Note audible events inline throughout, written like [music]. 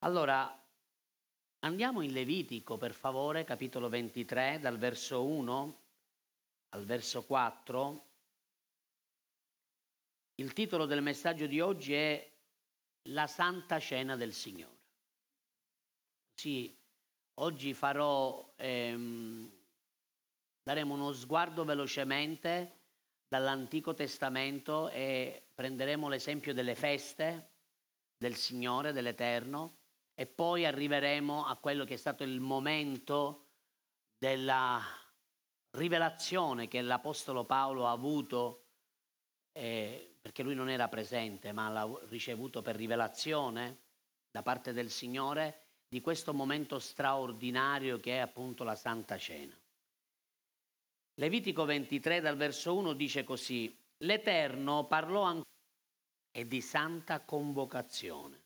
Allora, andiamo in Levitico, per favore, capitolo 23, dal verso 1 al verso 4. Il titolo del messaggio di oggi è La Santa Cena del Signore. Sì, oggi farò, ehm, daremo uno sguardo velocemente dall'Antico Testamento e prenderemo l'esempio delle feste del Signore, dell'Eterno, e poi arriveremo a quello che è stato il momento della rivelazione che l'Apostolo Paolo ha avuto, eh, perché lui non era presente, ma l'ha ricevuto per rivelazione da parte del Signore, di questo momento straordinario che è appunto la Santa Cena. Levitico 23 dal verso 1 dice così, l'Eterno parlò ancora e di santa convocazione.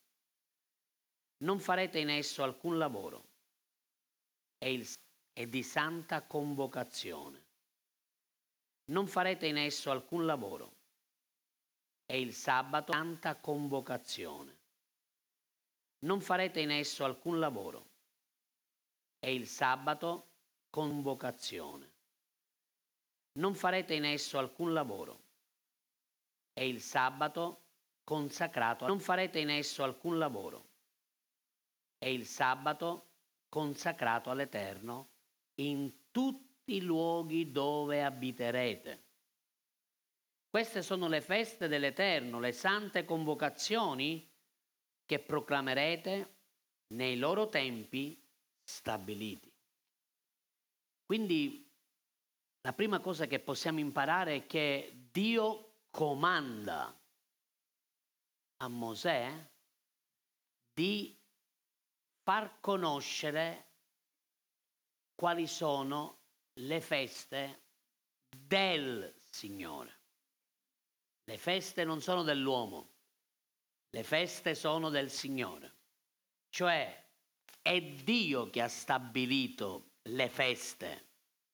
Non farete in esso alcun lavoro e, il, e di santa convocazione. Non farete in esso alcun lavoro e il sabato santa convocazione. Non farete in esso alcun lavoro e il sabato convocazione non farete in esso alcun lavoro. E il sabato consacrato, non farete in esso alcun lavoro. E il sabato consacrato all'Eterno in tutti i luoghi dove abiterete. Queste sono le feste dell'Eterno, le sante convocazioni che proclamerete nei loro tempi stabiliti. Quindi la prima cosa che possiamo imparare è che Dio comanda a Mosè di far conoscere quali sono le feste del Signore. Le feste non sono dell'uomo, le feste sono del Signore. Cioè è Dio che ha stabilito le feste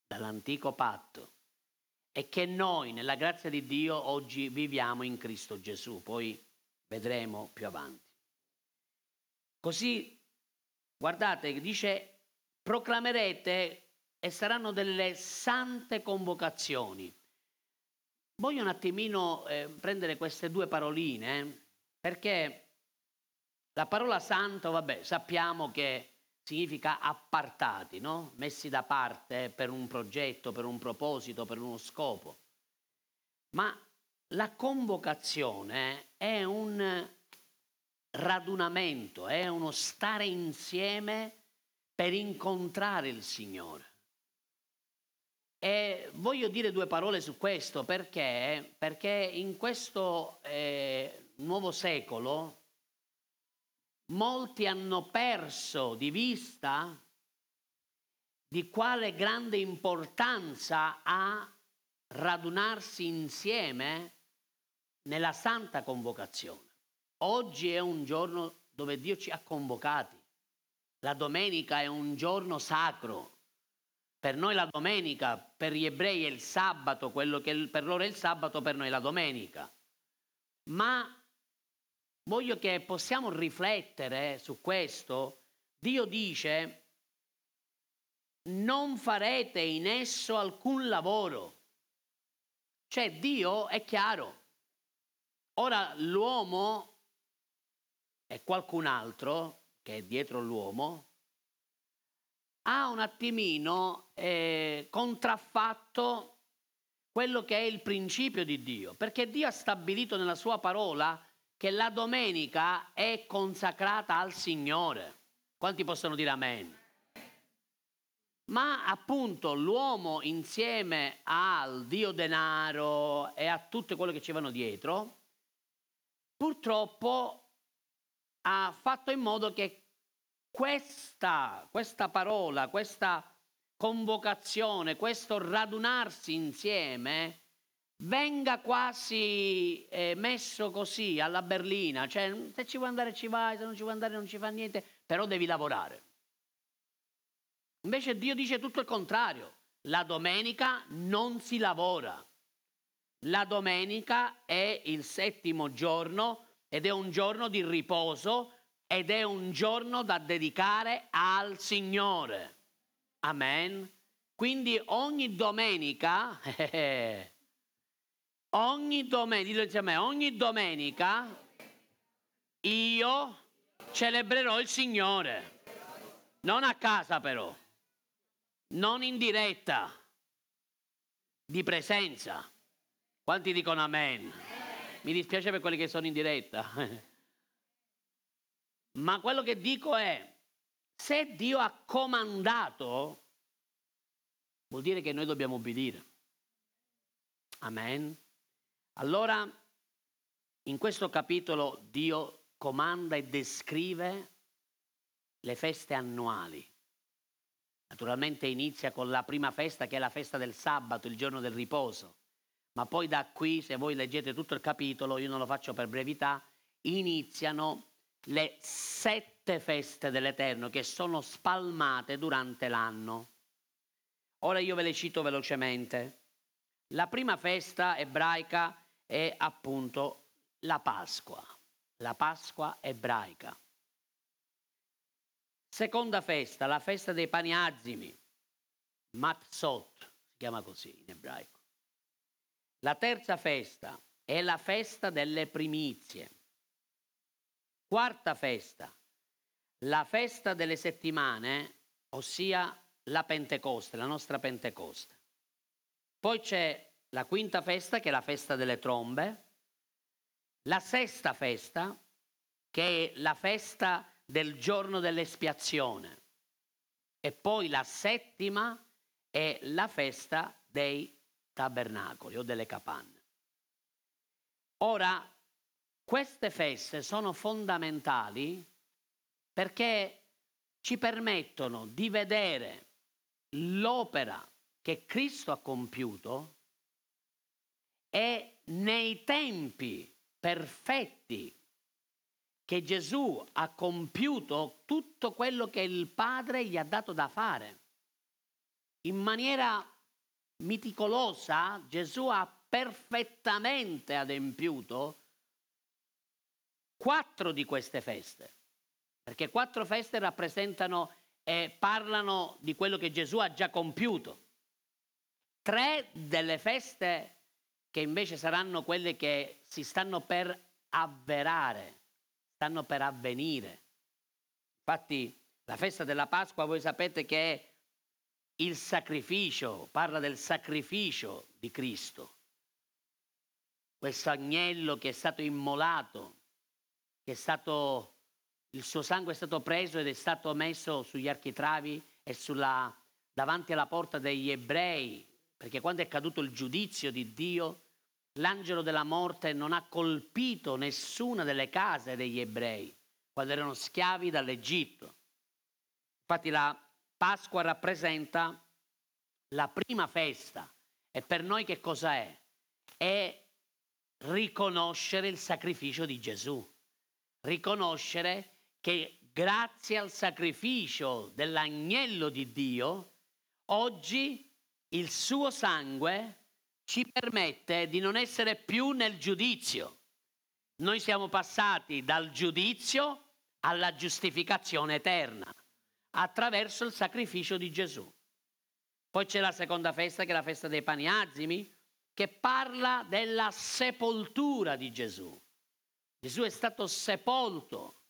dall'antico patto e che noi, nella grazia di Dio, oggi viviamo in Cristo Gesù. Poi vedremo più avanti. Così, guardate, dice, proclamerete e saranno delle sante convocazioni. Voglio un attimino eh, prendere queste due paroline, eh, perché la parola santo, vabbè, sappiamo che significa appartati, no? messi da parte per un progetto, per un proposito, per uno scopo. Ma la convocazione è un radunamento, è uno stare insieme per incontrare il Signore. E voglio dire due parole su questo perché, perché in questo eh, nuovo secolo molti hanno perso di vista di quale grande importanza ha radunarsi insieme nella santa convocazione. Oggi è un giorno dove Dio ci ha convocati. La domenica è un giorno sacro. Per noi la domenica, per gli ebrei è il sabato, quello che per loro è il sabato, per noi è la domenica. Ma voglio che possiamo riflettere su questo. Dio dice, non farete in esso alcun lavoro. Cioè Dio è chiaro. Ora l'uomo e qualcun altro che è dietro l'uomo ha un attimino eh, contraffatto quello che è il principio di Dio, perché Dio ha stabilito nella sua parola che la domenica è consacrata al Signore. Quanti possono dire amen? Ma appunto l'uomo insieme al Dio denaro e a tutto quello che ci vanno dietro, purtroppo ha fatto in modo che questa, questa parola, questa convocazione, questo radunarsi insieme, venga quasi eh, messo così alla berlina, cioè se ci vuoi andare ci vai, se non ci vuoi andare non ci fa niente, però devi lavorare. Invece Dio dice tutto il contrario, la domenica non si lavora, la domenica è il settimo giorno ed è un giorno di riposo ed è un giorno da dedicare al Signore. Amen. Quindi ogni domenica, [laughs] ogni domenica, insieme, ogni domenica io celebrerò il Signore. Non a casa però, non in diretta, di presenza. Quanti dicono amen? Mi dispiace per quelli che sono in diretta. [laughs] Ma quello che dico è, se Dio ha comandato, vuol dire che noi dobbiamo obbedire. Amen. Allora, in questo capitolo Dio comanda e descrive le feste annuali. Naturalmente inizia con la prima festa che è la festa del sabato, il giorno del riposo. Ma poi da qui, se voi leggete tutto il capitolo, io non lo faccio per brevità, iniziano le sette feste dell'Eterno che sono spalmate durante l'anno. Ora io ve le cito velocemente. La prima festa ebraica è appunto la Pasqua, la Pasqua ebraica. Seconda festa, la festa dei pani azimi, Matzot, si chiama così in ebraico. La terza festa è la festa delle primizie. Quarta festa, la festa delle settimane, ossia la Pentecoste, la nostra Pentecoste. Poi c'è la quinta festa che è la festa delle trombe, la sesta festa che è la festa del giorno dell'espiazione e poi la settima è la festa dei tabernacoli o delle capanne. Ora, queste feste sono fondamentali perché ci permettono di vedere l'opera che Cristo ha compiuto e nei tempi perfetti che Gesù ha compiuto tutto quello che il Padre gli ha dato da fare. In maniera miticolosa Gesù ha perfettamente adempiuto quattro di queste feste, perché quattro feste rappresentano e parlano di quello che Gesù ha già compiuto. Tre delle feste che invece saranno quelle che si stanno per avverare, stanno per avvenire. Infatti la festa della Pasqua voi sapete che è il sacrificio, parla del sacrificio di Cristo. Questo agnello che è stato immolato, che è stato, il suo sangue è stato preso ed è stato messo sugli architravi e sulla, davanti alla porta degli ebrei, perché quando è caduto il giudizio di Dio, l'angelo della morte non ha colpito nessuna delle case degli ebrei quando erano schiavi dall'Egitto. Infatti la Pasqua rappresenta la prima festa e per noi che cosa è? È riconoscere il sacrificio di Gesù, riconoscere che grazie al sacrificio dell'agnello di Dio, oggi il suo sangue ci permette di non essere più nel giudizio. Noi siamo passati dal giudizio alla giustificazione eterna attraverso il sacrificio di Gesù. Poi c'è la seconda festa che è la festa dei pani azimi, che parla della sepoltura di Gesù. Gesù è stato sepolto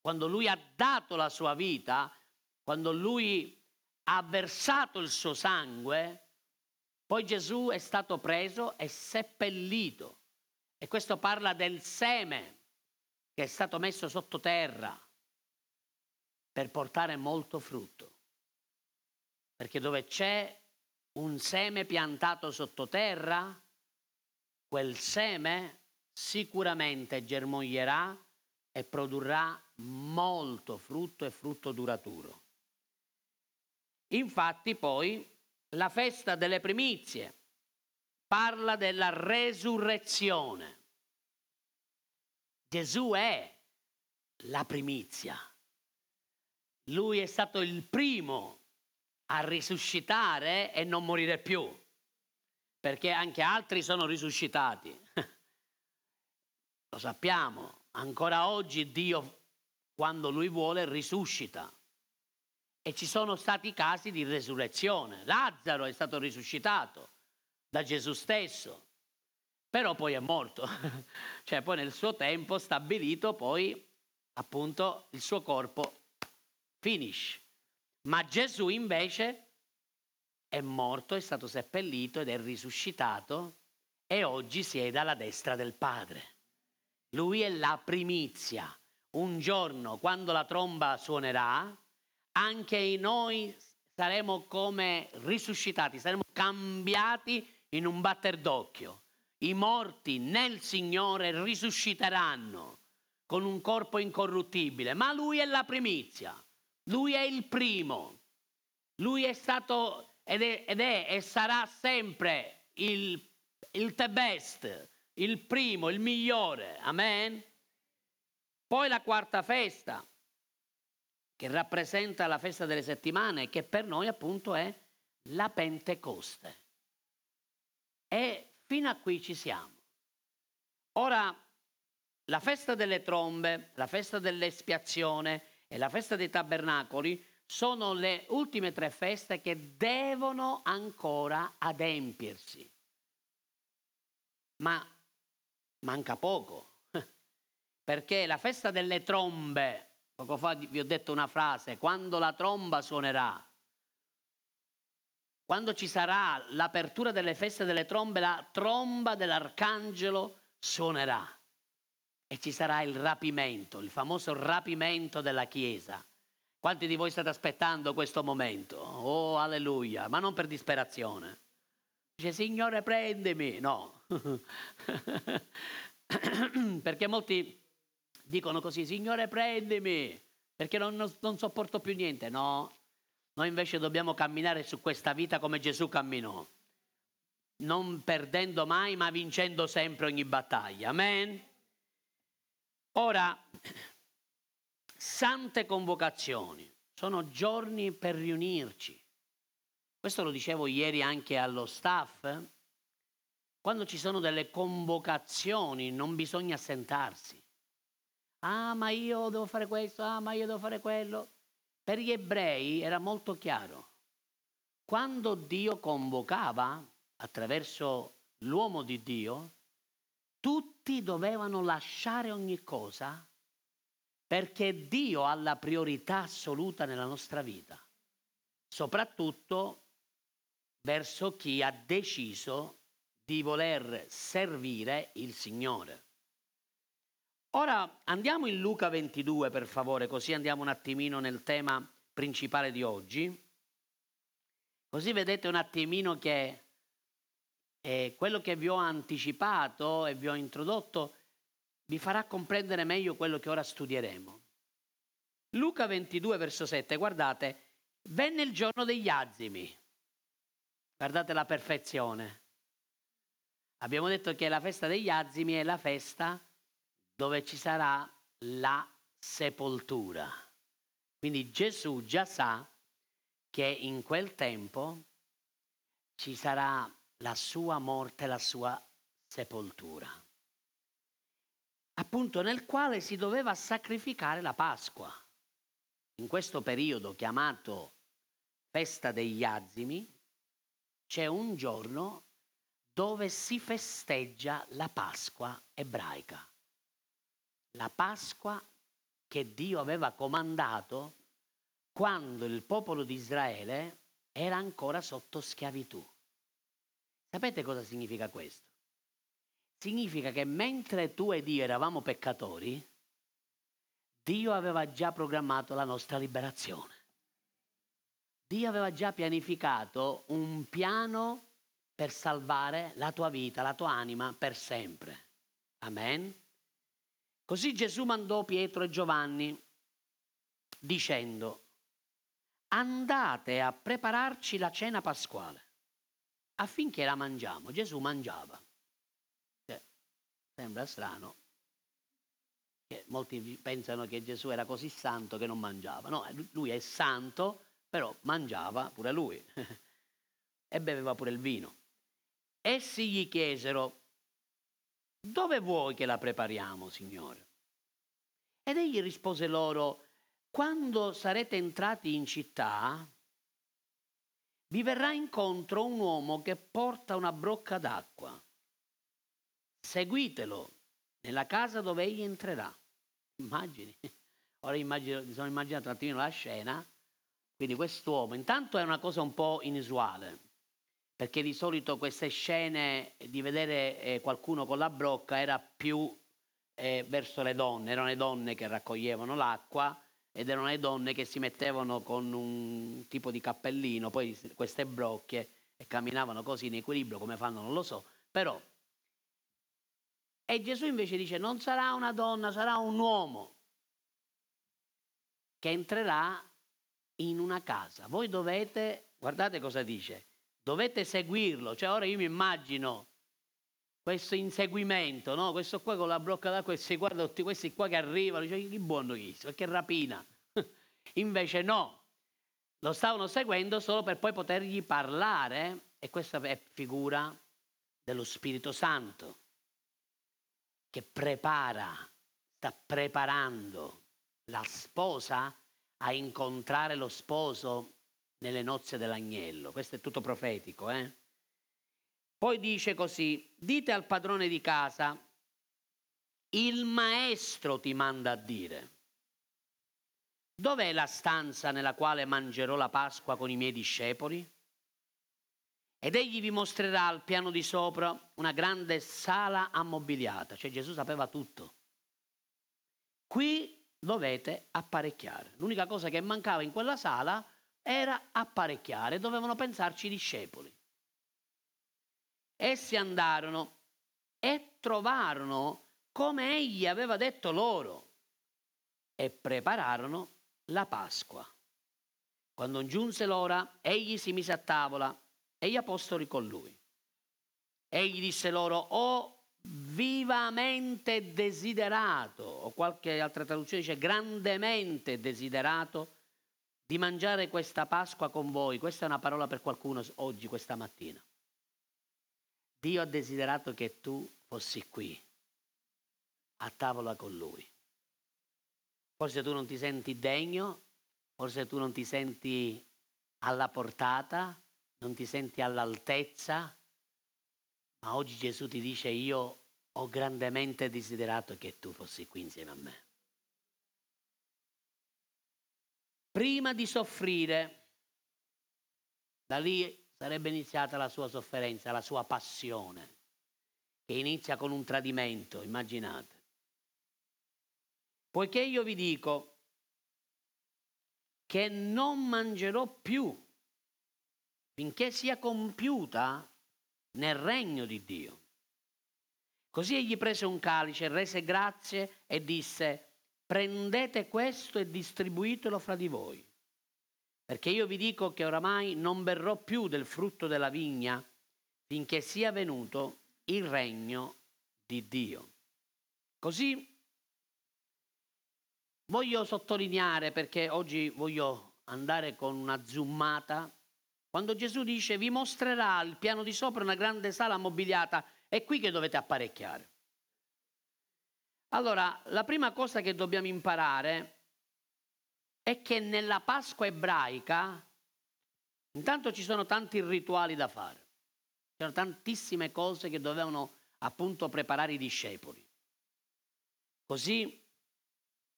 quando lui ha dato la sua vita, quando lui ha versato il suo sangue, poi Gesù è stato preso e seppellito. E questo parla del seme che è stato messo sottoterra per portare molto frutto. Perché dove c'è un seme piantato sottoterra, quel seme sicuramente germoglierà e produrrà molto frutto e frutto duraturo. Infatti poi la festa delle primizie parla della resurrezione. Gesù è la primizia. Lui è stato il primo a risuscitare e non morire più, perché anche altri sono risuscitati. [laughs] Lo sappiamo, ancora oggi Dio quando lui vuole risuscita. E ci sono stati casi di resurrezione. Lazzaro è stato risuscitato da Gesù stesso, però poi è morto. [laughs] cioè poi nel suo tempo stabilito poi appunto il suo corpo finish. Ma Gesù invece è morto, è stato seppellito ed è risuscitato e oggi siede alla destra del Padre. Lui è la primizia. Un giorno, quando la tromba suonerà, anche noi saremo come risuscitati, saremo cambiati in un batter d'occhio. I morti nel Signore risusciteranno con un corpo incorruttibile, ma Lui è la primizia, Lui è il primo, Lui è stato ed è, ed è e sarà sempre il, il the best, il primo, il migliore. Amen. Poi la quarta festa, che rappresenta la festa delle settimane, che per noi appunto è la Pentecoste. E fino a qui ci siamo. Ora, la festa delle trombe, la festa dell'espiazione e la festa dei tabernacoli sono le ultime tre feste che devono ancora adempiersi. Ma manca poco, [laughs] perché la festa delle trombe, poco fa vi ho detto una frase, quando la tromba suonerà, quando ci sarà l'apertura delle feste delle trombe, la tromba dell'arcangelo suonerà e ci sarà il rapimento, il famoso rapimento della Chiesa quanti di voi state aspettando questo momento? Oh, alleluia, ma non per disperazione. Dice, Signore, prendimi. No. [laughs] perché molti dicono così, Signore, prendimi, perché non, non, non sopporto più niente. No, noi invece dobbiamo camminare su questa vita come Gesù camminò, non perdendo mai, ma vincendo sempre ogni battaglia. Amen. Ora, sante convocazioni, sono giorni per riunirci. Questo lo dicevo ieri anche allo staff. Quando ci sono delle convocazioni non bisogna assentarsi. Ah, ma io devo fare questo, ah, ma io devo fare quello. Per gli ebrei era molto chiaro. Quando Dio convocava attraverso l'uomo di Dio, tutti dovevano lasciare ogni cosa perché Dio ha la priorità assoluta nella nostra vita, soprattutto verso chi ha deciso di voler servire il Signore. Ora andiamo in Luca 22 per favore, così andiamo un attimino nel tema principale di oggi. Così vedete un attimino che eh, quello che vi ho anticipato e vi ho introdotto vi farà comprendere meglio quello che ora studieremo. Luca 22, verso 7, guardate, venne il giorno degli azimi. Guardate la perfezione. Abbiamo detto che la festa degli azimi è la festa dove ci sarà la sepoltura. Quindi Gesù già sa che in quel tempo ci sarà la sua morte, la sua sepoltura appunto nel quale si doveva sacrificare la Pasqua. In questo periodo chiamato festa degli azimi c'è un giorno dove si festeggia la Pasqua ebraica. La Pasqua che Dio aveva comandato quando il popolo di Israele era ancora sotto schiavitù. Sapete cosa significa questo? Significa che mentre tu ed io eravamo peccatori, Dio aveva già programmato la nostra liberazione. Dio aveva già pianificato un piano per salvare la tua vita, la tua anima per sempre. Amen. Così Gesù mandò Pietro e Giovanni dicendo, andate a prepararci la cena pasquale affinché la mangiamo. Gesù mangiava. Sembra strano. Molti pensano che Gesù era così santo che non mangiava. No, lui è santo, però mangiava pure lui. [laughs] e beveva pure il vino. Essi gli chiesero, dove vuoi che la prepariamo, Signore? Ed egli rispose loro, quando sarete entrati in città, vi verrà incontro un uomo che porta una brocca d'acqua. Seguitelo nella casa dove egli entrerà. Immagini. [laughs] Ora immagino, mi sono immaginato un attimino la scena. Quindi quest'uomo, intanto è una cosa un po' inusuale, perché di solito queste scene di vedere eh, qualcuno con la brocca era più eh, verso le donne, erano le donne che raccoglievano l'acqua ed erano le donne che si mettevano con un tipo di cappellino, poi queste brocche e camminavano così in equilibrio, come fanno non lo so, però. E Gesù invece dice non sarà una donna, sarà un uomo che entrerà in una casa. Voi dovete, guardate cosa dice, dovete seguirlo, cioè ora io mi immagino questo inseguimento, no? questo qua con la brocca d'acqua e si guarda tutti questi qua che arrivano, dice che buono chi, che rapina. [laughs] Invece no, lo stavano seguendo solo per poi potergli parlare e questa è figura dello Spirito Santo che prepara, sta preparando la sposa a incontrare lo sposo nelle nozze dell'agnello. Questo è tutto profetico, eh? Poi dice così, dite al padrone di casa, il maestro ti manda a dire, dov'è la stanza nella quale mangerò la Pasqua con i miei discepoli? Ed egli vi mostrerà al piano di sopra una grande sala ammobiliata, cioè Gesù sapeva tutto. Qui dovete apparecchiare. L'unica cosa che mancava in quella sala era apparecchiare, dovevano pensarci i discepoli. Essi andarono e trovarono come egli aveva detto loro e prepararono la Pasqua. Quando giunse l'ora, egli si mise a tavola e gli apostoli con lui. Egli disse loro, ho vivamente desiderato, o qualche altra traduzione dice grandemente desiderato, di mangiare questa Pasqua con voi. Questa è una parola per qualcuno oggi, questa mattina. Dio ha desiderato che tu fossi qui, a tavola con Lui. Forse tu non ti senti degno, forse tu non ti senti alla portata, non ti senti all'altezza, ma oggi Gesù ti dice io ho grandemente desiderato che tu fossi qui insieme a me. Prima di soffrire, da lì sarebbe iniziata la sua sofferenza, la sua passione, che inizia con un tradimento, immaginate. Poiché io vi dico che non mangerò più finché sia compiuta nel regno di Dio. Così egli prese un calice, rese grazie e disse, prendete questo e distribuitelo fra di voi perché io vi dico che oramai non berrò più del frutto della vigna finché sia venuto il regno di Dio. Così voglio sottolineare, perché oggi voglio andare con una zoomata, quando Gesù dice vi mostrerà al piano di sopra una grande sala mobiliata, è qui che dovete apparecchiare. Allora, la prima cosa che dobbiamo imparare è che nella Pasqua ebraica intanto ci sono tanti rituali da fare, c'erano tantissime cose che dovevano appunto preparare i discepoli. Così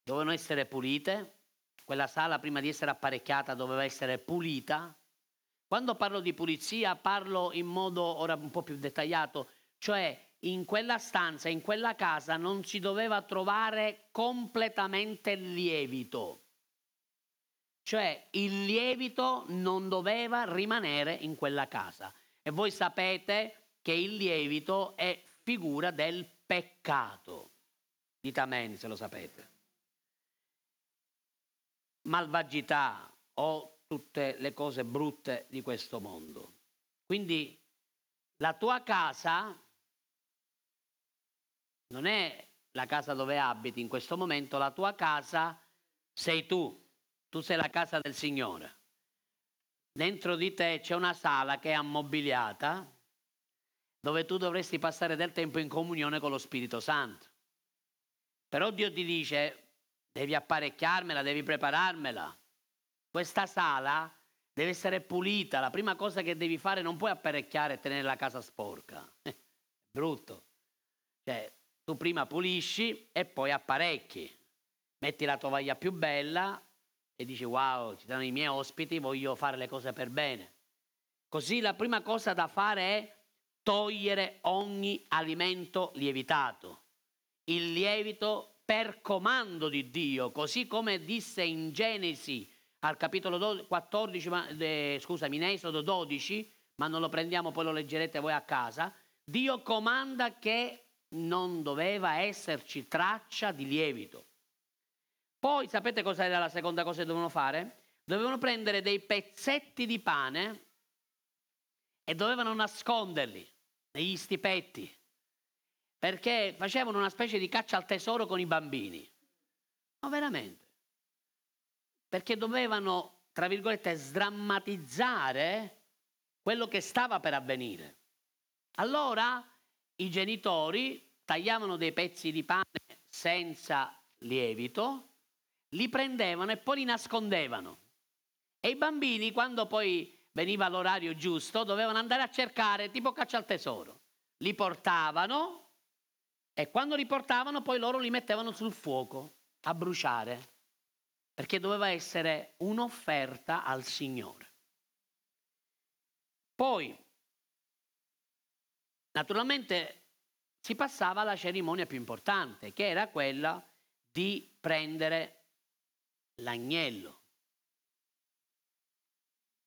dovevano essere pulite, quella sala prima di essere apparecchiata doveva essere pulita. Quando parlo di pulizia parlo in modo ora un po' più dettagliato, cioè in quella stanza, in quella casa non si doveva trovare completamente lievito. Cioè il lievito non doveva rimanere in quella casa. E voi sapete che il lievito è figura del peccato. Dite amen se lo sapete. Malvagità o tutte le cose brutte di questo mondo. Quindi la tua casa non è la casa dove abiti in questo momento, la tua casa sei tu. Tu sei la casa del Signore. Dentro di te c'è una sala che è ammobiliata dove tu dovresti passare del tempo in comunione con lo Spirito Santo. Però Dio ti dice, devi apparecchiarmela, devi prepararmela. Questa sala deve essere pulita, la prima cosa che devi fare non puoi apparecchiare e tenere la casa sporca. [laughs] È brutto. Cioè, tu prima pulisci e poi apparecchi. Metti la tovaglia più bella e dici wow, ci danno i miei ospiti, voglio fare le cose per bene. Così la prima cosa da fare è togliere ogni alimento lievitato. Il lievito per comando di Dio, così come disse in Genesi al capitolo 14, eh, scusami, in Esodo 12, ma non lo prendiamo, poi lo leggerete voi a casa, Dio comanda che non doveva esserci traccia di lievito. Poi sapete cosa era la seconda cosa che dovevano fare? Dovevano prendere dei pezzetti di pane e dovevano nasconderli negli stipetti, perché facevano una specie di caccia al tesoro con i bambini. Ma veramente. Perché dovevano, tra virgolette, sdrammatizzare quello che stava per avvenire. Allora i genitori tagliavano dei pezzi di pane senza lievito, li prendevano e poi li nascondevano. E i bambini, quando poi veniva l'orario giusto, dovevano andare a cercare, tipo caccia al tesoro. Li portavano e quando li portavano poi loro li mettevano sul fuoco a bruciare, perché doveva essere un'offerta al Signore. Poi, naturalmente, si passava alla cerimonia più importante, che era quella di prendere l'agnello.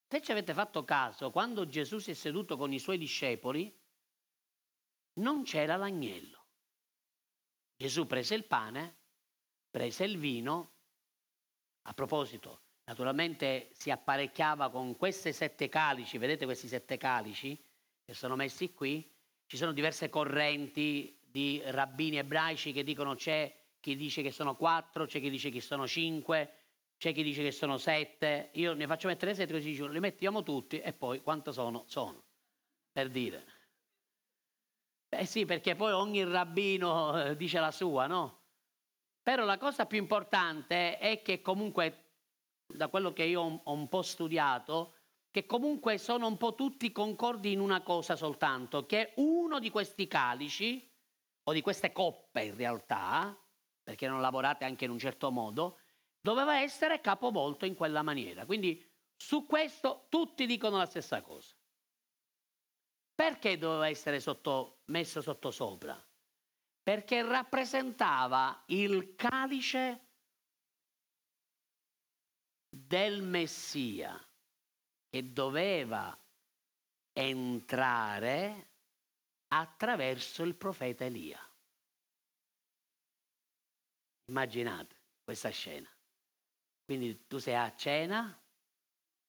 Se ci avete fatto caso, quando Gesù si è seduto con i suoi discepoli, non c'era l'agnello. Gesù prese il pane, prese il vino, a proposito, naturalmente si apparecchiava con queste sette calici, vedete questi sette calici che sono messi qui? Ci sono diverse correnti di rabbini ebraici che dicono c'è chi dice che sono quattro, c'è chi dice che sono cinque, c'è chi dice che sono sette, io ne faccio mettere sette così li mettiamo tutti e poi quanto sono? Sono, per dire. Eh sì, perché poi ogni rabbino eh, dice la sua, no? Però la cosa più importante è che comunque, da quello che io ho un po' studiato, che comunque sono un po' tutti concordi in una cosa soltanto, che uno di questi calici, o di queste coppe in realtà, perché erano lavorate anche in un certo modo, doveva essere capovolto in quella maniera. Quindi su questo tutti dicono la stessa cosa. Perché doveva essere sotto, messo sotto sopra? Perché rappresentava il calice del Messia che doveva entrare attraverso il profeta Elia. Immaginate questa scena. Quindi tu sei a cena,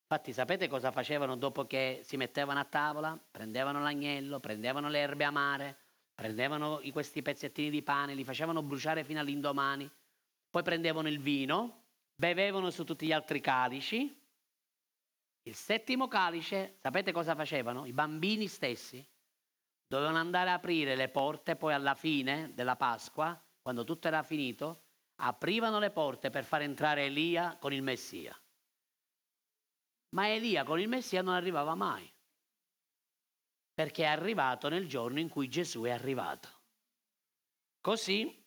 infatti sapete cosa facevano dopo che si mettevano a tavola? Prendevano l'agnello, prendevano le erbe amare, prendevano questi pezzettini di pane, li facevano bruciare fino all'indomani, poi prendevano il vino, bevevano su tutti gli altri calici. Il settimo calice, sapete cosa facevano? I bambini stessi dovevano andare a aprire le porte poi alla fine della Pasqua, quando tutto era finito, aprivano le porte per far entrare Elia con il Messia. Ma Elia con il Messia non arrivava mai, perché è arrivato nel giorno in cui Gesù è arrivato. Così,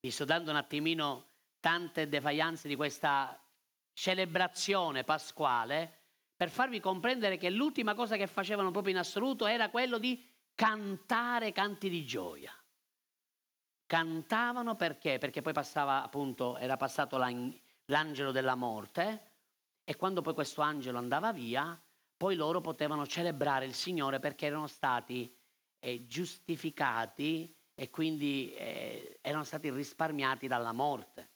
vi sto dando un attimino tante defaianze di questa celebrazione pasquale, per farvi comprendere che l'ultima cosa che facevano proprio in assoluto era quello di cantare canti di gioia. Cantavano perché? Perché poi passava appunto, era passato l'angelo della morte e quando poi questo angelo andava via, poi loro potevano celebrare il Signore perché erano stati eh, giustificati e quindi eh, erano stati risparmiati dalla morte.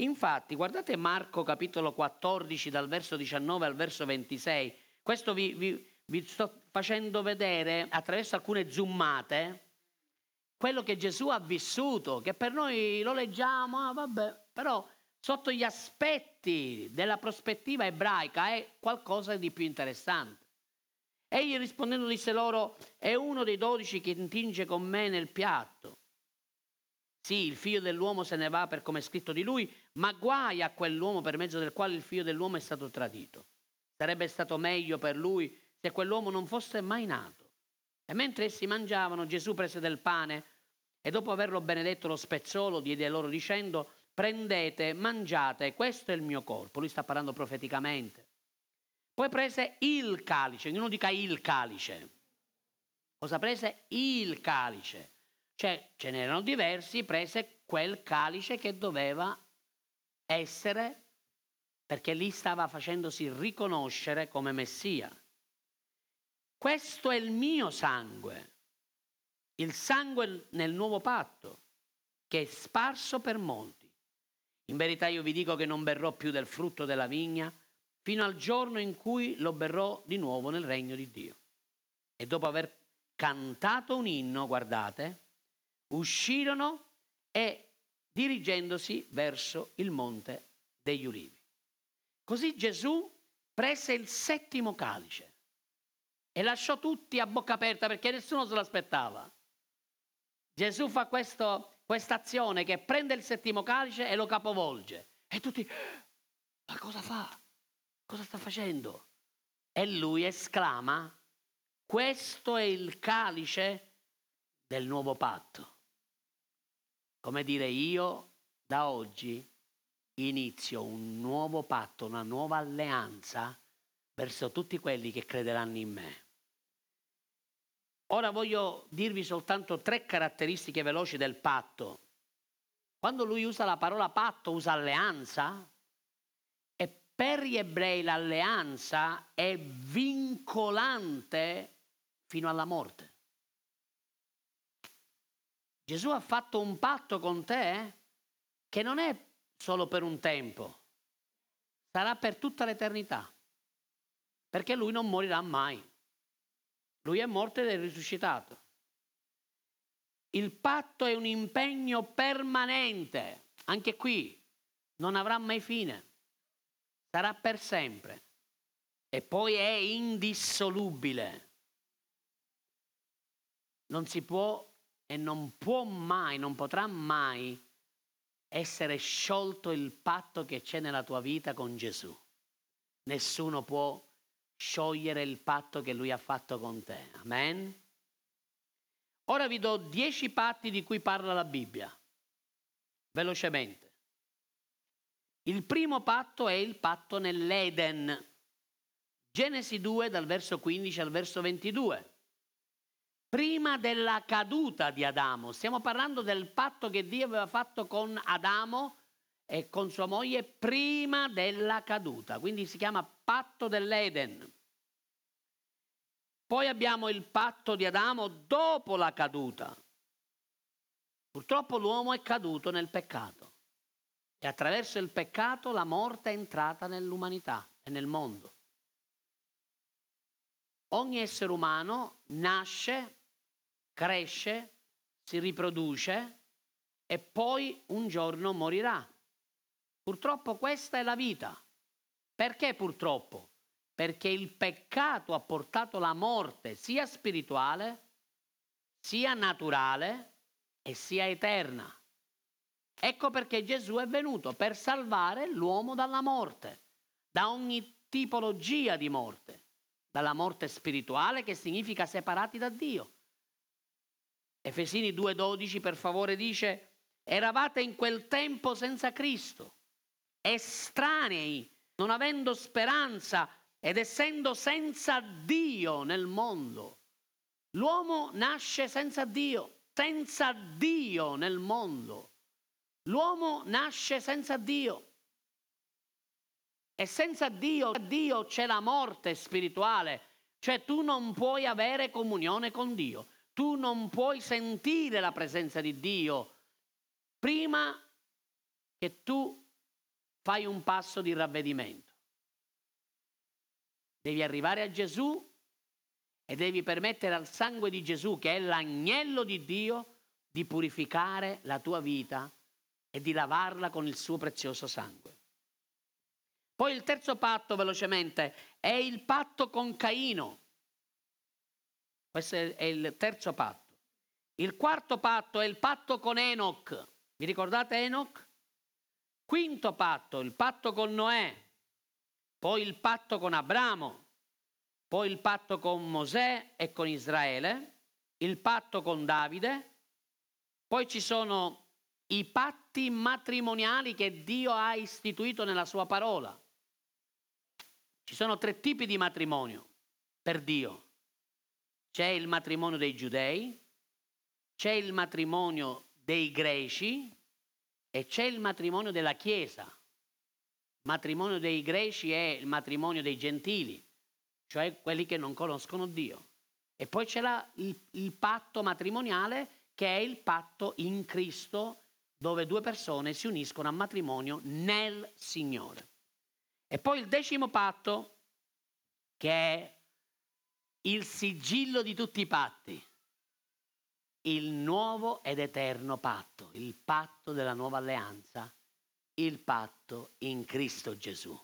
Infatti, guardate Marco capitolo 14 dal verso 19 al verso 26, questo vi, vi, vi sto facendo vedere attraverso alcune zoomate quello che Gesù ha vissuto, che per noi lo leggiamo, ah, vabbè, però sotto gli aspetti della prospettiva ebraica è qualcosa di più interessante. Egli rispondendo disse loro, è uno dei dodici che intinge con me nel piatto. Sì, il figlio dell'uomo se ne va per come è scritto di lui, ma guai a quell'uomo per mezzo del quale il figlio dell'uomo è stato tradito. Sarebbe stato meglio per lui se quell'uomo non fosse mai nato. E mentre essi mangiavano, Gesù prese del pane e dopo averlo benedetto lo spezzolo, diede loro dicendo, prendete, mangiate, questo è il mio corpo. Lui sta parlando profeticamente. Poi prese il calice, ognuno dica il calice. Cosa prese? Il calice. Cioè, ce n'erano diversi, prese quel calice che doveva essere, perché lì stava facendosi riconoscere come Messia. Questo è il mio sangue, il sangue nel nuovo patto, che è sparso per molti. In verità io vi dico che non berrò più del frutto della vigna fino al giorno in cui lo berrò di nuovo nel regno di Dio. E dopo aver cantato un inno, guardate, uscirono e dirigendosi verso il monte degli ulivi. Così Gesù prese il settimo calice e lasciò tutti a bocca aperta perché nessuno se l'aspettava. Gesù fa questa azione che prende il settimo calice e lo capovolge. E tutti, ma cosa fa? Cosa sta facendo? E lui esclama, questo è il calice del nuovo patto. Come dire, io da oggi inizio un nuovo patto, una nuova alleanza verso tutti quelli che crederanno in me. Ora voglio dirvi soltanto tre caratteristiche veloci del patto. Quando lui usa la parola patto, usa alleanza, e per gli ebrei l'alleanza è vincolante fino alla morte. Gesù ha fatto un patto con te che non è solo per un tempo, sarà per tutta l'eternità, perché lui non morirà mai. Lui è morto ed è risuscitato. Il patto è un impegno permanente, anche qui non avrà mai fine, sarà per sempre e poi è indissolubile. Non si può e non può mai, non potrà mai essere sciolto il patto che c'è nella tua vita con Gesù. Nessuno può sciogliere il patto che lui ha fatto con te. Amen. Ora vi do dieci patti di cui parla la Bibbia, velocemente. Il primo patto è il patto nell'Eden. Genesi 2 dal verso 15 al verso 22 prima della caduta di Adamo. Stiamo parlando del patto che Dio aveva fatto con Adamo e con sua moglie prima della caduta, quindi si chiama patto dell'Eden. Poi abbiamo il patto di Adamo dopo la caduta. Purtroppo l'uomo è caduto nel peccato e attraverso il peccato la morte è entrata nell'umanità e nel mondo. Ogni essere umano nasce cresce, si riproduce e poi un giorno morirà. Purtroppo questa è la vita. Perché purtroppo? Perché il peccato ha portato la morte sia spirituale, sia naturale e sia eterna. Ecco perché Gesù è venuto per salvare l'uomo dalla morte, da ogni tipologia di morte, dalla morte spirituale che significa separati da Dio, Efesini 2.12 per favore dice, eravate in quel tempo senza Cristo, estranei, non avendo speranza ed essendo senza Dio nel mondo. L'uomo nasce senza Dio, senza Dio nel mondo. L'uomo nasce senza Dio. E senza Dio, Dio c'è la morte spirituale, cioè tu non puoi avere comunione con Dio tu non puoi sentire la presenza di Dio prima che tu fai un passo di ravvedimento. Devi arrivare a Gesù e devi permettere al sangue di Gesù, che è l'agnello di Dio, di purificare la tua vita e di lavarla con il suo prezioso sangue. Poi il terzo patto, velocemente, è il patto con Caino. Questo è il terzo patto. Il quarto patto è il patto con Enoch. Vi ricordate Enoch? Quinto patto, il patto con Noè, poi il patto con Abramo, poi il patto con Mosè e con Israele, il patto con Davide, poi ci sono i patti matrimoniali che Dio ha istituito nella sua parola. Ci sono tre tipi di matrimonio per Dio. C'è il matrimonio dei giudei, c'è il matrimonio dei greci e c'è il matrimonio della Chiesa. Il matrimonio dei greci è il matrimonio dei gentili, cioè quelli che non conoscono Dio. E poi c'è la, il, il patto matrimoniale che è il patto in Cristo dove due persone si uniscono a matrimonio nel Signore. E poi il decimo patto che è il sigillo di tutti i patti, il nuovo ed eterno patto, il patto della nuova alleanza, il patto in Cristo Gesù.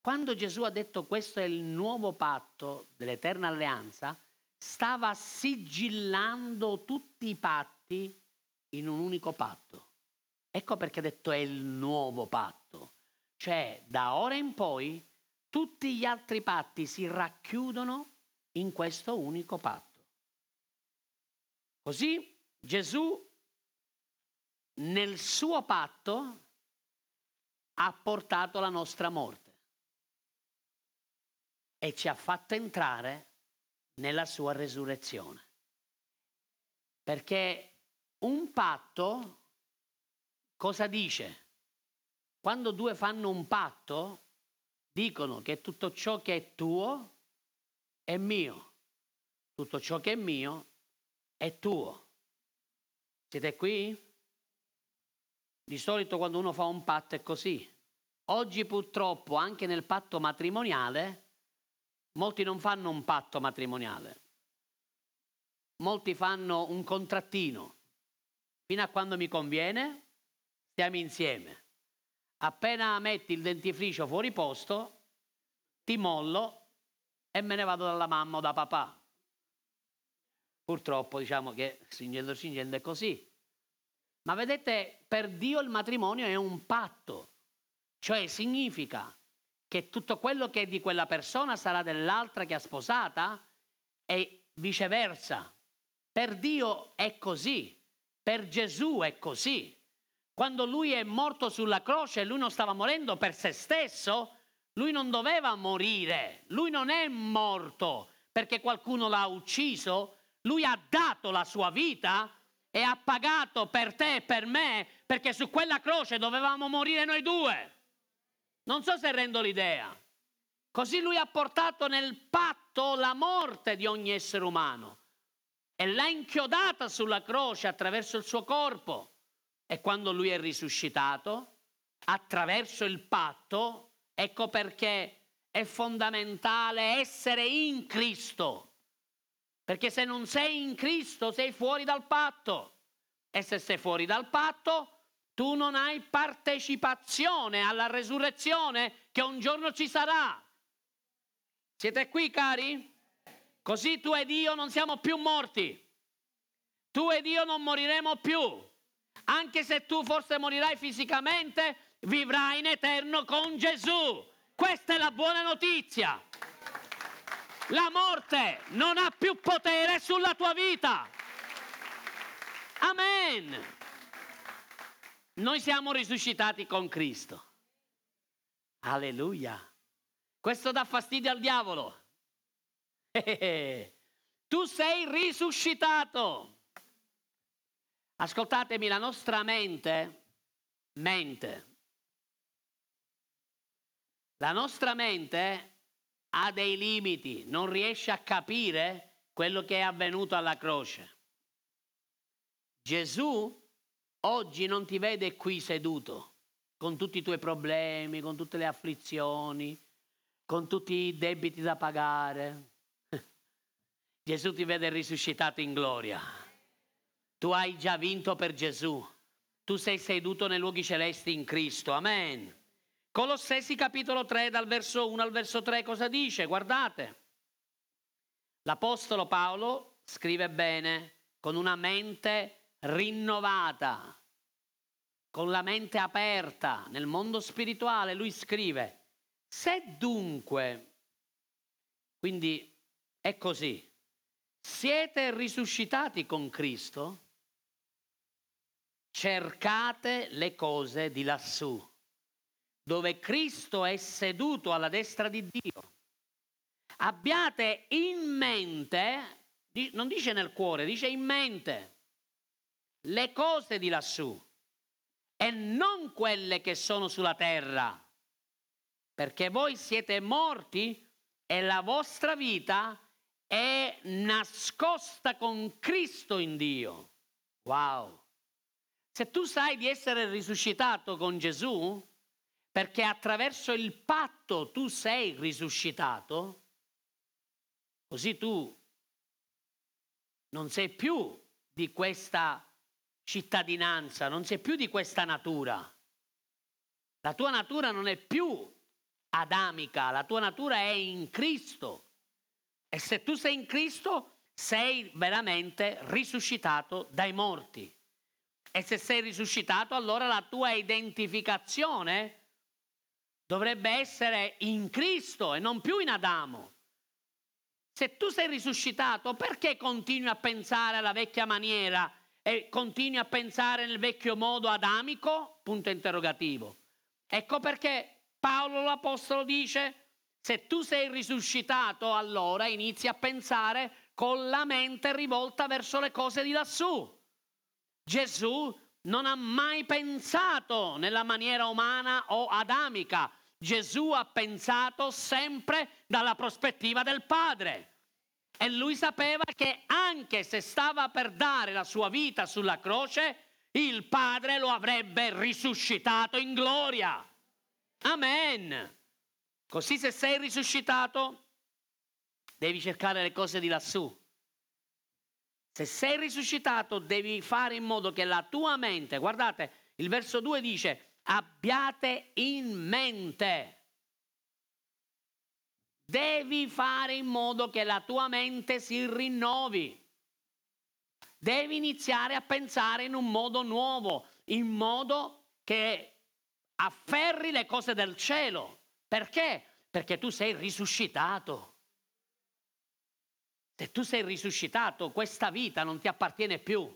Quando Gesù ha detto questo è il nuovo patto dell'eterna alleanza, stava sigillando tutti i patti in un unico patto. Ecco perché ha detto è il nuovo patto. Cioè, da ora in poi, tutti gli altri patti si racchiudono in questo unico patto. Così Gesù nel suo patto ha portato la nostra morte e ci ha fatto entrare nella sua resurrezione. Perché un patto cosa dice? Quando due fanno un patto, dicono che tutto ciò che è tuo è mio, tutto ciò che è mio è tuo. Siete qui? Di solito quando uno fa un patto è così. Oggi purtroppo anche nel patto matrimoniale Molti non fanno un patto matrimoniale, molti fanno un contrattino. Fino a quando mi conviene, stiamo insieme. Appena metti il dentifricio fuori posto, ti mollo e me ne vado dalla mamma o da papà. Purtroppo diciamo che stringendo stringendo è così. Ma vedete, per Dio il matrimonio è un patto, cioè significa che tutto quello che è di quella persona sarà dell'altra che ha sposata e viceversa. Per Dio è così, per Gesù è così. Quando lui è morto sulla croce, lui non stava morendo per se stesso, lui non doveva morire, lui non è morto perché qualcuno l'ha ucciso, lui ha dato la sua vita e ha pagato per te e per me perché su quella croce dovevamo morire noi due. Non so se rendo l'idea. Così lui ha portato nel patto la morte di ogni essere umano e l'ha inchiodata sulla croce attraverso il suo corpo. E quando lui è risuscitato, attraverso il patto, ecco perché è fondamentale essere in Cristo. Perché se non sei in Cristo sei fuori dal patto. E se sei fuori dal patto tu non hai partecipazione alla resurrezione che un giorno ci sarà. Siete qui, cari? Così tu ed io non siamo più morti. Tu ed io non moriremo più. Anche se tu forse morirai fisicamente, vivrai in eterno con Gesù. Questa è la buona notizia. La morte non ha più potere sulla tua vita. Amen. Noi siamo risuscitati con Cristo. Alleluia. Questo dà fastidio al diavolo. [laughs] Tu sei risuscitato. Ascoltatemi, la nostra mente mente. La nostra mente ha dei limiti, non riesce a capire quello che è avvenuto alla croce. Gesù oggi non ti vede qui seduto con tutti i tuoi problemi, con tutte le afflizioni, con tutti i debiti da pagare. [laughs] Gesù ti vede risuscitato in gloria. Tu hai già vinto per Gesù. Tu sei seduto nei luoghi celesti in Cristo. Amen. Colossesi capitolo 3 dal verso 1 al verso 3 cosa dice? Guardate. L'Apostolo Paolo scrive bene con una mente rinnovata, con la mente aperta nel mondo spirituale, lui scrive, se dunque, quindi è così, siete risuscitati con Cristo, cercate le cose di lassù, dove Cristo è seduto alla destra di Dio. Abbiate in mente, non dice nel cuore, dice in mente, le cose di lassù e non quelle che sono sulla terra, perché voi siete morti e la vostra vita è nascosta con Cristo in Dio. Wow! Se tu sai di essere risuscitato con Gesù, perché attraverso il patto tu sei risuscitato, così tu non sei più di questa cittadinanza, non sei più di questa natura. La tua natura non è più adamica, la tua natura è in Cristo. E se tu sei in Cristo, sei veramente risuscitato dai morti. E se sei risuscitato, allora la tua identificazione dovrebbe essere in Cristo e non più in Adamo. Se tu sei risuscitato, perché continui a pensare alla vecchia maniera e continui a pensare nel vecchio modo adamico? Punto interrogativo. Ecco perché Paolo l'Apostolo dice, se tu sei risuscitato, allora inizi a pensare con la mente rivolta verso le cose di lassù. Gesù non ha mai pensato nella maniera umana o adamica. Gesù ha pensato sempre dalla prospettiva del Padre. E lui sapeva che anche se stava per dare la sua vita sulla croce, il Padre lo avrebbe risuscitato in gloria. Amen. Così se sei risuscitato, devi cercare le cose di lassù. Se sei risuscitato, devi fare in modo che la tua mente, guardate, il verso 2 dice, abbiate in mente Devi fare in modo che la tua mente si rinnovi. Devi iniziare a pensare in un modo nuovo, in modo che afferri le cose del cielo. Perché? Perché tu sei risuscitato. Se tu sei risuscitato, questa vita non ti appartiene più.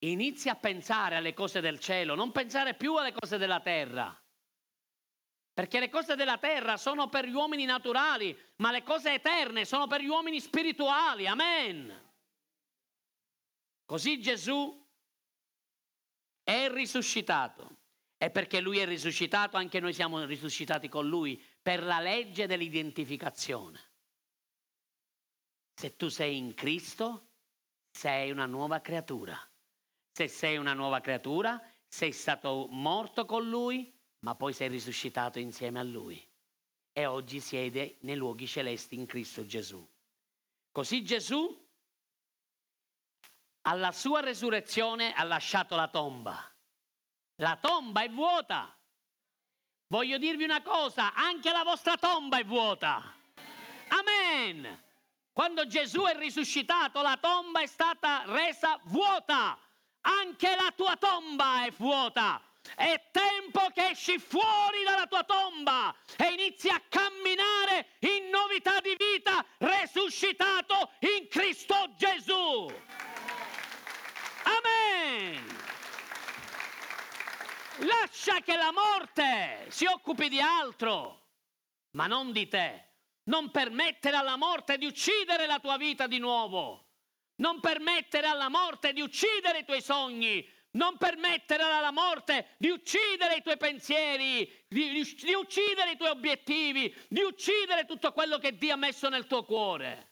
Inizia a pensare alle cose del cielo, non pensare più alle cose della terra. Perché le cose della terra sono per gli uomini naturali, ma le cose eterne sono per gli uomini spirituali. Amen. Così Gesù è risuscitato. E perché lui è risuscitato, anche noi siamo risuscitati con lui per la legge dell'identificazione. Se tu sei in Cristo, sei una nuova creatura. Se sei una nuova creatura, sei stato morto con lui, ma poi sei risuscitato insieme a Lui e oggi siede nei luoghi celesti in Cristo Gesù. Così Gesù alla sua resurrezione ha lasciato la tomba. La tomba è vuota. Voglio dirvi una cosa, anche la vostra tomba è vuota. Amen. Quando Gesù è risuscitato, la tomba è stata resa vuota. Anche la tua tomba è vuota. È tempo che esci fuori dalla tua tomba e inizi a camminare in novità di vita, resuscitato in Cristo Gesù. Amen. Lascia che la morte si occupi di altro, ma non di te. Non permettere alla morte di uccidere la tua vita di nuovo. Non permettere alla morte di uccidere i tuoi sogni, non permettere alla morte di uccidere i tuoi pensieri, di, di, di, uccidere i tuoi obiettivi, di uccidere tutto quello che Dio ha messo nel tuo cuore.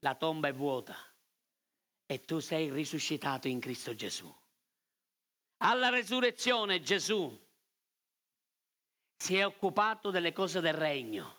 La tomba è vuota e tu sei risuscitato in Cristo Gesù. Alla resurrezione Gesù si è occupato delle cose del regno.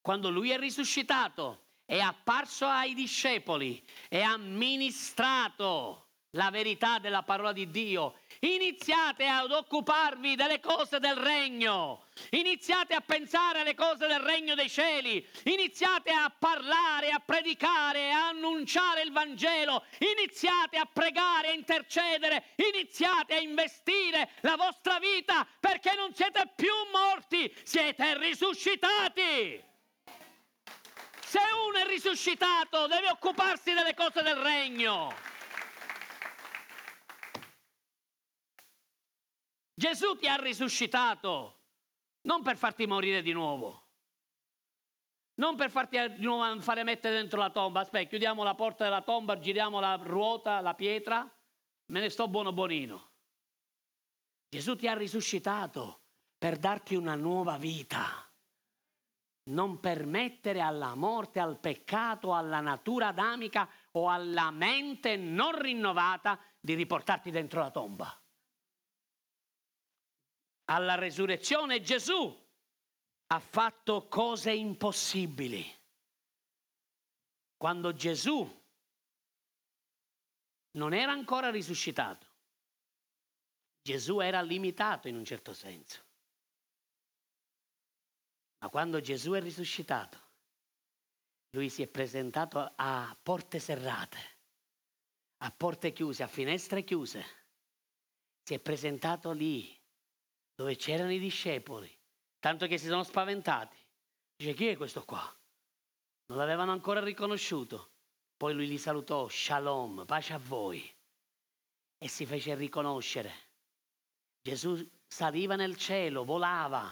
Quando lui è risuscitato, è apparso ai discepoli e ha ministrato la verità della parola di Dio. Iniziate ad occuparvi delle cose del regno. Iniziate a pensare alle cose del regno dei cieli. Iniziate a parlare, a predicare, a annunciare il Vangelo. Iniziate a pregare, a intercedere. Iniziate a investire la vostra vita perché non siete più morti, siete risuscitati. Se uno è risuscitato deve occuparsi delle cose del regno. Gesù ti ha risuscitato non per farti morire di nuovo, non per farti di nuovo fare mettere dentro la tomba. Aspetta, chiudiamo la porta della tomba, giriamo la ruota, la pietra, me ne sto buono bonino. Gesù ti ha risuscitato per darti una nuova vita. Non permettere alla morte, al peccato, alla natura adamica o alla mente non rinnovata di riportarti dentro la tomba alla resurrezione Gesù ha fatto cose impossibili. Quando Gesù non era ancora risuscitato, Gesù era limitato in un certo senso. Ma quando Gesù è risuscitato, lui si è presentato a porte serrate, a porte chiuse, a finestre chiuse. Si è presentato lì dove c'erano i discepoli, tanto che si sono spaventati. Dice, chi è questo qua? Non l'avevano ancora riconosciuto. Poi lui li salutò, shalom, pace a voi. E si fece riconoscere. Gesù saliva nel cielo, volava,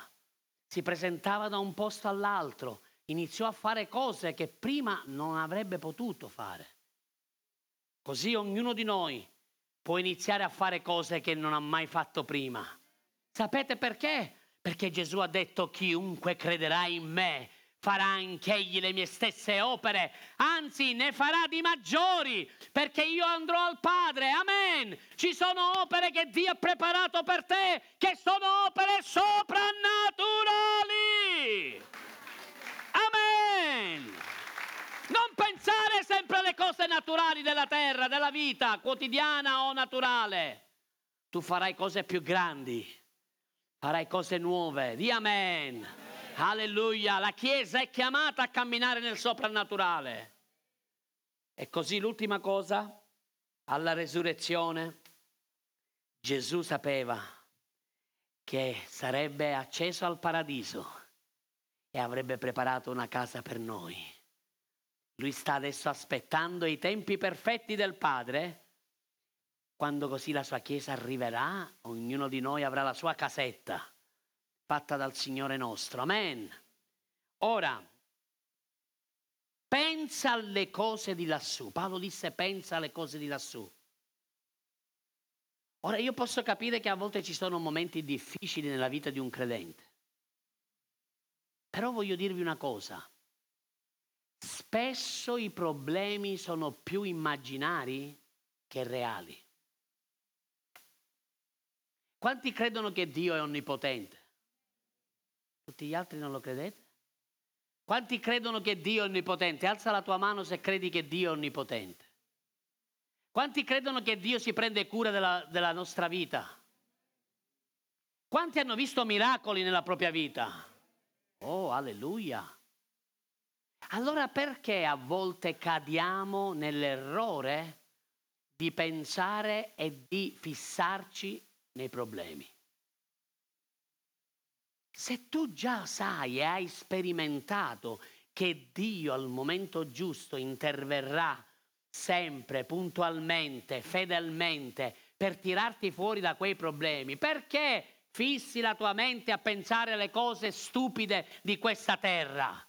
si presentava da un posto all'altro, iniziò a fare cose che prima non avrebbe potuto fare. Così ognuno di noi può iniziare a fare cose che non ha mai fatto prima. Sapete perché? Perché Gesù ha detto chiunque crederà in me farà anch'egli le mie stesse opere, anzi ne farà di maggiori, perché io andrò al Padre. Amen. Ci sono opere che Dio ha preparato per te, che sono opere soprannaturali. Amen. Non pensare sempre alle cose naturali della terra, della vita quotidiana o naturale. Tu farai cose più grandi farai cose nuove. Di amen. Alleluia. La Chiesa è chiamata a camminare nel soprannaturale. E così l'ultima cosa, alla resurrezione, Gesù sapeva che sarebbe acceso al paradiso e avrebbe preparato una casa per noi. Lui sta adesso aspettando i tempi perfetti del Padre quando così la sua Chiesa arriverà, ognuno di noi avrà la sua casetta fatta dal Signore nostro. Amen. Ora, pensa alle cose di lassù. Paolo disse pensa alle cose di lassù. Ora io posso capire che a volte ci sono momenti difficili nella vita di un credente. Però voglio dirvi una cosa. Spesso i problemi sono più immaginari che reali. Quanti credono che Dio è onnipotente? Tutti gli altri non lo credete? Quanti credono che Dio è onnipotente? Alza la tua mano se credi che Dio è onnipotente. Quanti credono che Dio si prende cura della, della nostra vita? Quanti hanno visto miracoli nella propria vita? Oh, alleluia. Allora perché a volte cadiamo nell'errore di pensare e di fissarci nei problemi. Se tu già sai e hai sperimentato che Dio al momento giusto interverrà sempre, puntualmente, fedelmente, per tirarti fuori da quei problemi, perché fissi la tua mente a pensare alle cose stupide di questa terra?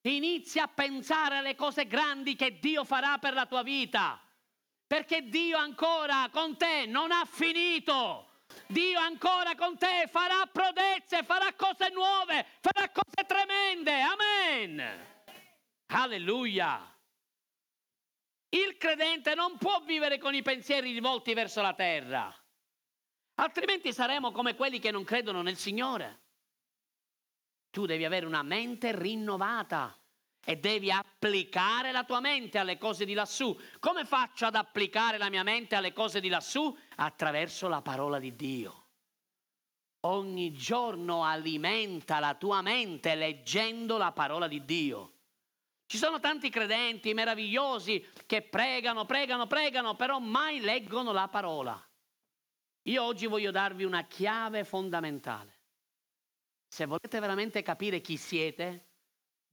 Inizia a pensare alle cose grandi che Dio farà per la tua vita, perché Dio ancora con te non ha finito. Dio ancora con te farà prodezze, farà cose nuove, farà cose tremende. Amen. Alleluia. Il credente non può vivere con i pensieri rivolti verso la terra, altrimenti saremo come quelli che non credono nel Signore. Tu devi avere una mente rinnovata e devi applicare la tua mente alle cose di lassù. Come faccio ad applicare la mia mente alle cose di lassù? Attraverso la parola di Dio. Ogni giorno alimenta la tua mente leggendo la parola di Dio. Ci sono tanti credenti meravigliosi che pregano, pregano, pregano, però mai leggono la parola. Io oggi voglio darvi una chiave fondamentale. Se volete veramente capire chi siete,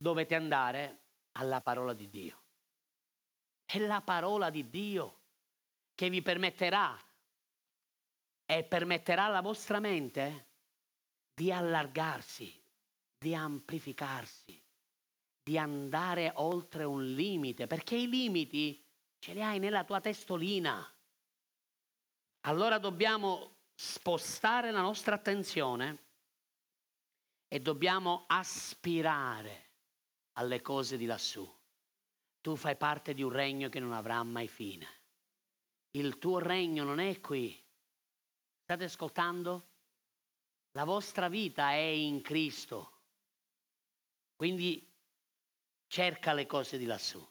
dovete andare alla parola di Dio. È la parola di Dio che vi permetterà e permetterà alla vostra mente di allargarsi, di amplificarsi, di andare oltre un limite, perché i limiti ce li hai nella tua testolina. Allora dobbiamo spostare la nostra attenzione e dobbiamo aspirare alle cose di lassù. Tu fai parte di un regno che non avrà mai fine. Il tuo regno non è qui. State ascoltando? La vostra vita è in Cristo. Quindi cerca le cose di lassù.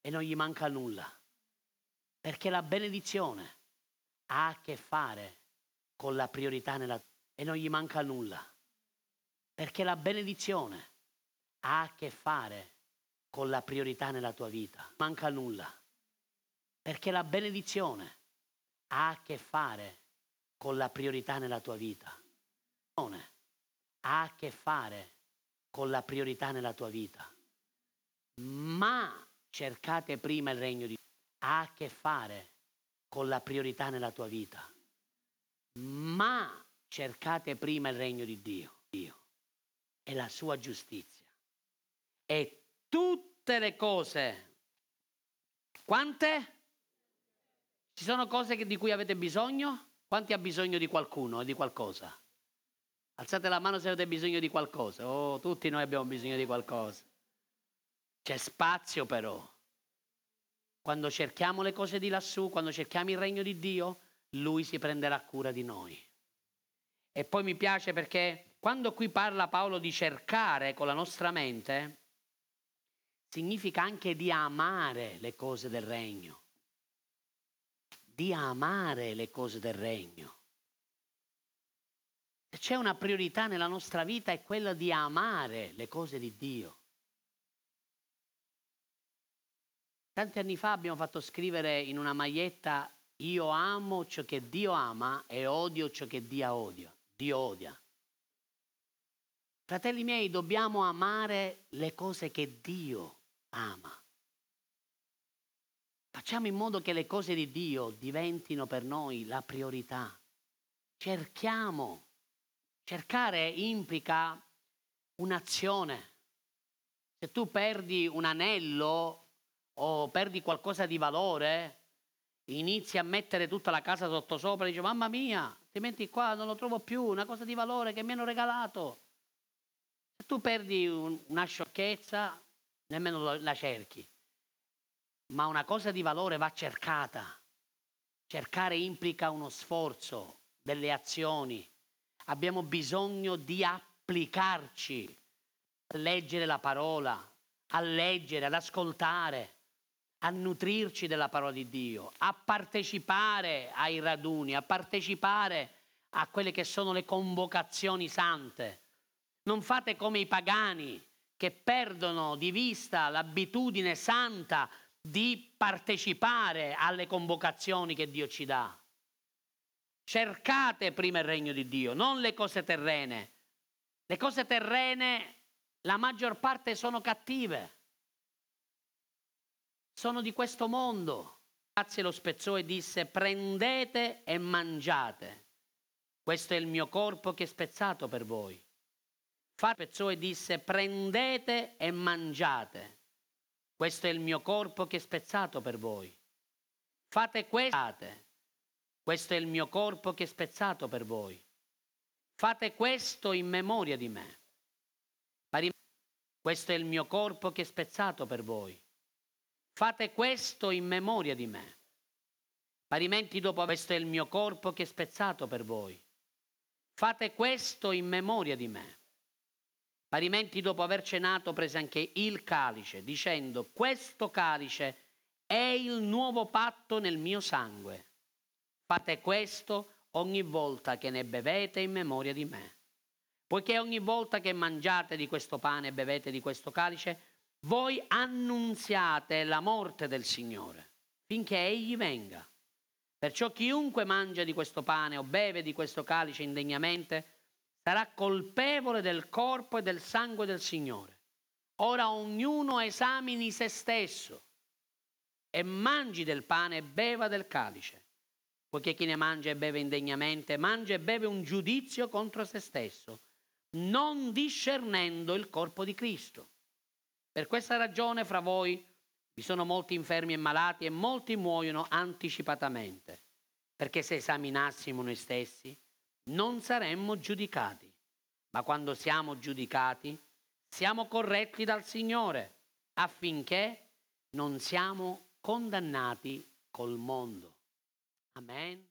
E non gli manca nulla. Perché la benedizione ha a che fare con la priorità nella... e non gli manca nulla. Perché la benedizione ha a che fare con la priorità nella tua vita. Manca nulla. Perché la benedizione ha a che fare con la priorità nella tua vita. Ha a che fare con la priorità nella tua vita. Ma cercate prima il regno di Dio. Ha a che fare con la priorità nella tua vita. Ma cercate prima il regno di Dio. Dio e la sua giustizia. E tutte le cose, quante? Ci sono cose di cui avete bisogno? Quanti ha bisogno di qualcuno e di qualcosa? Alzate la mano se avete bisogno di qualcosa. Oh, tutti noi abbiamo bisogno di qualcosa. C'è spazio però. Quando cerchiamo le cose di lassù, quando cerchiamo il regno di Dio, Lui si prenderà cura di noi. E poi mi piace perché quando qui parla Paolo di cercare con la nostra mente, significa anche di amare le cose del regno. Di amare le cose del regno. Se c'è una priorità nella nostra vita è quella di amare le cose di Dio. Tanti anni fa abbiamo fatto scrivere in una maglietta io amo ciò che Dio ama e odio ciò che Dio odia. Dio odia. Fratelli miei, dobbiamo amare le cose che Dio ama. Facciamo in modo che le cose di Dio diventino per noi la priorità. Cerchiamo. Cercare implica un'azione. Se tu perdi un anello o perdi qualcosa di valore, inizi a mettere tutta la casa sottosopra e dici mamma mia, ti metti qua, non lo trovo più, una cosa di valore che mi hanno regalato. Se tu perdi un, una sciocchezza, nemmeno la cerchi. Ma una cosa di valore va cercata. Cercare implica uno sforzo, delle azioni. Abbiamo bisogno di applicarci a leggere la parola, a leggere, ad ascoltare, a nutrirci della parola di Dio, a partecipare ai raduni, a partecipare a quelle che sono le convocazioni sante non fate come i pagani che perdono di vista l'abitudine santa di partecipare alle convocazioni che Dio ci dà. Cercate prima il regno di Dio, non le cose terrene. Le cose terrene, la maggior parte sono cattive, sono di questo mondo. Grazie lo spezzò e disse prendete e mangiate. Questo è il mio corpo che è spezzato per voi. E disse prendete e mangiate. Questo è il mio corpo che è spezzato per voi. Fate questo. Questo è il mio corpo che è spezzato per voi. Fate questo in memoria di me. Questo è il mio corpo che è spezzato per voi. Fate questo in memoria di me. Parimenti dopo questo è il mio corpo che è spezzato per voi. Fate questo in memoria di me. Parimenti dopo aver cenato prese anche il calice, dicendo, questo calice è il nuovo patto nel mio sangue. Fate questo ogni volta che ne bevete in memoria di me. Poiché ogni volta che mangiate di questo pane e bevete di questo calice, voi annunziate la morte del Signore finché Egli venga. Perciò chiunque mangia di questo pane o beve di questo calice indegnamente sarà colpevole del corpo e del sangue del Signore. Ora ognuno esamini se stesso e mangi del pane e beva del calice, poiché chi ne mangia e beve indegnamente mangia e beve un giudizio contro se stesso non discernendo il corpo di Cristo. Per questa ragione fra voi vi sono molti infermi e malati e molti muoiono anticipatamente, perché se esaminassimo noi stessi non saremmo giudicati, ma quando siamo giudicati siamo corretti dal Signore affinché non siamo condannati col mondo. Amen.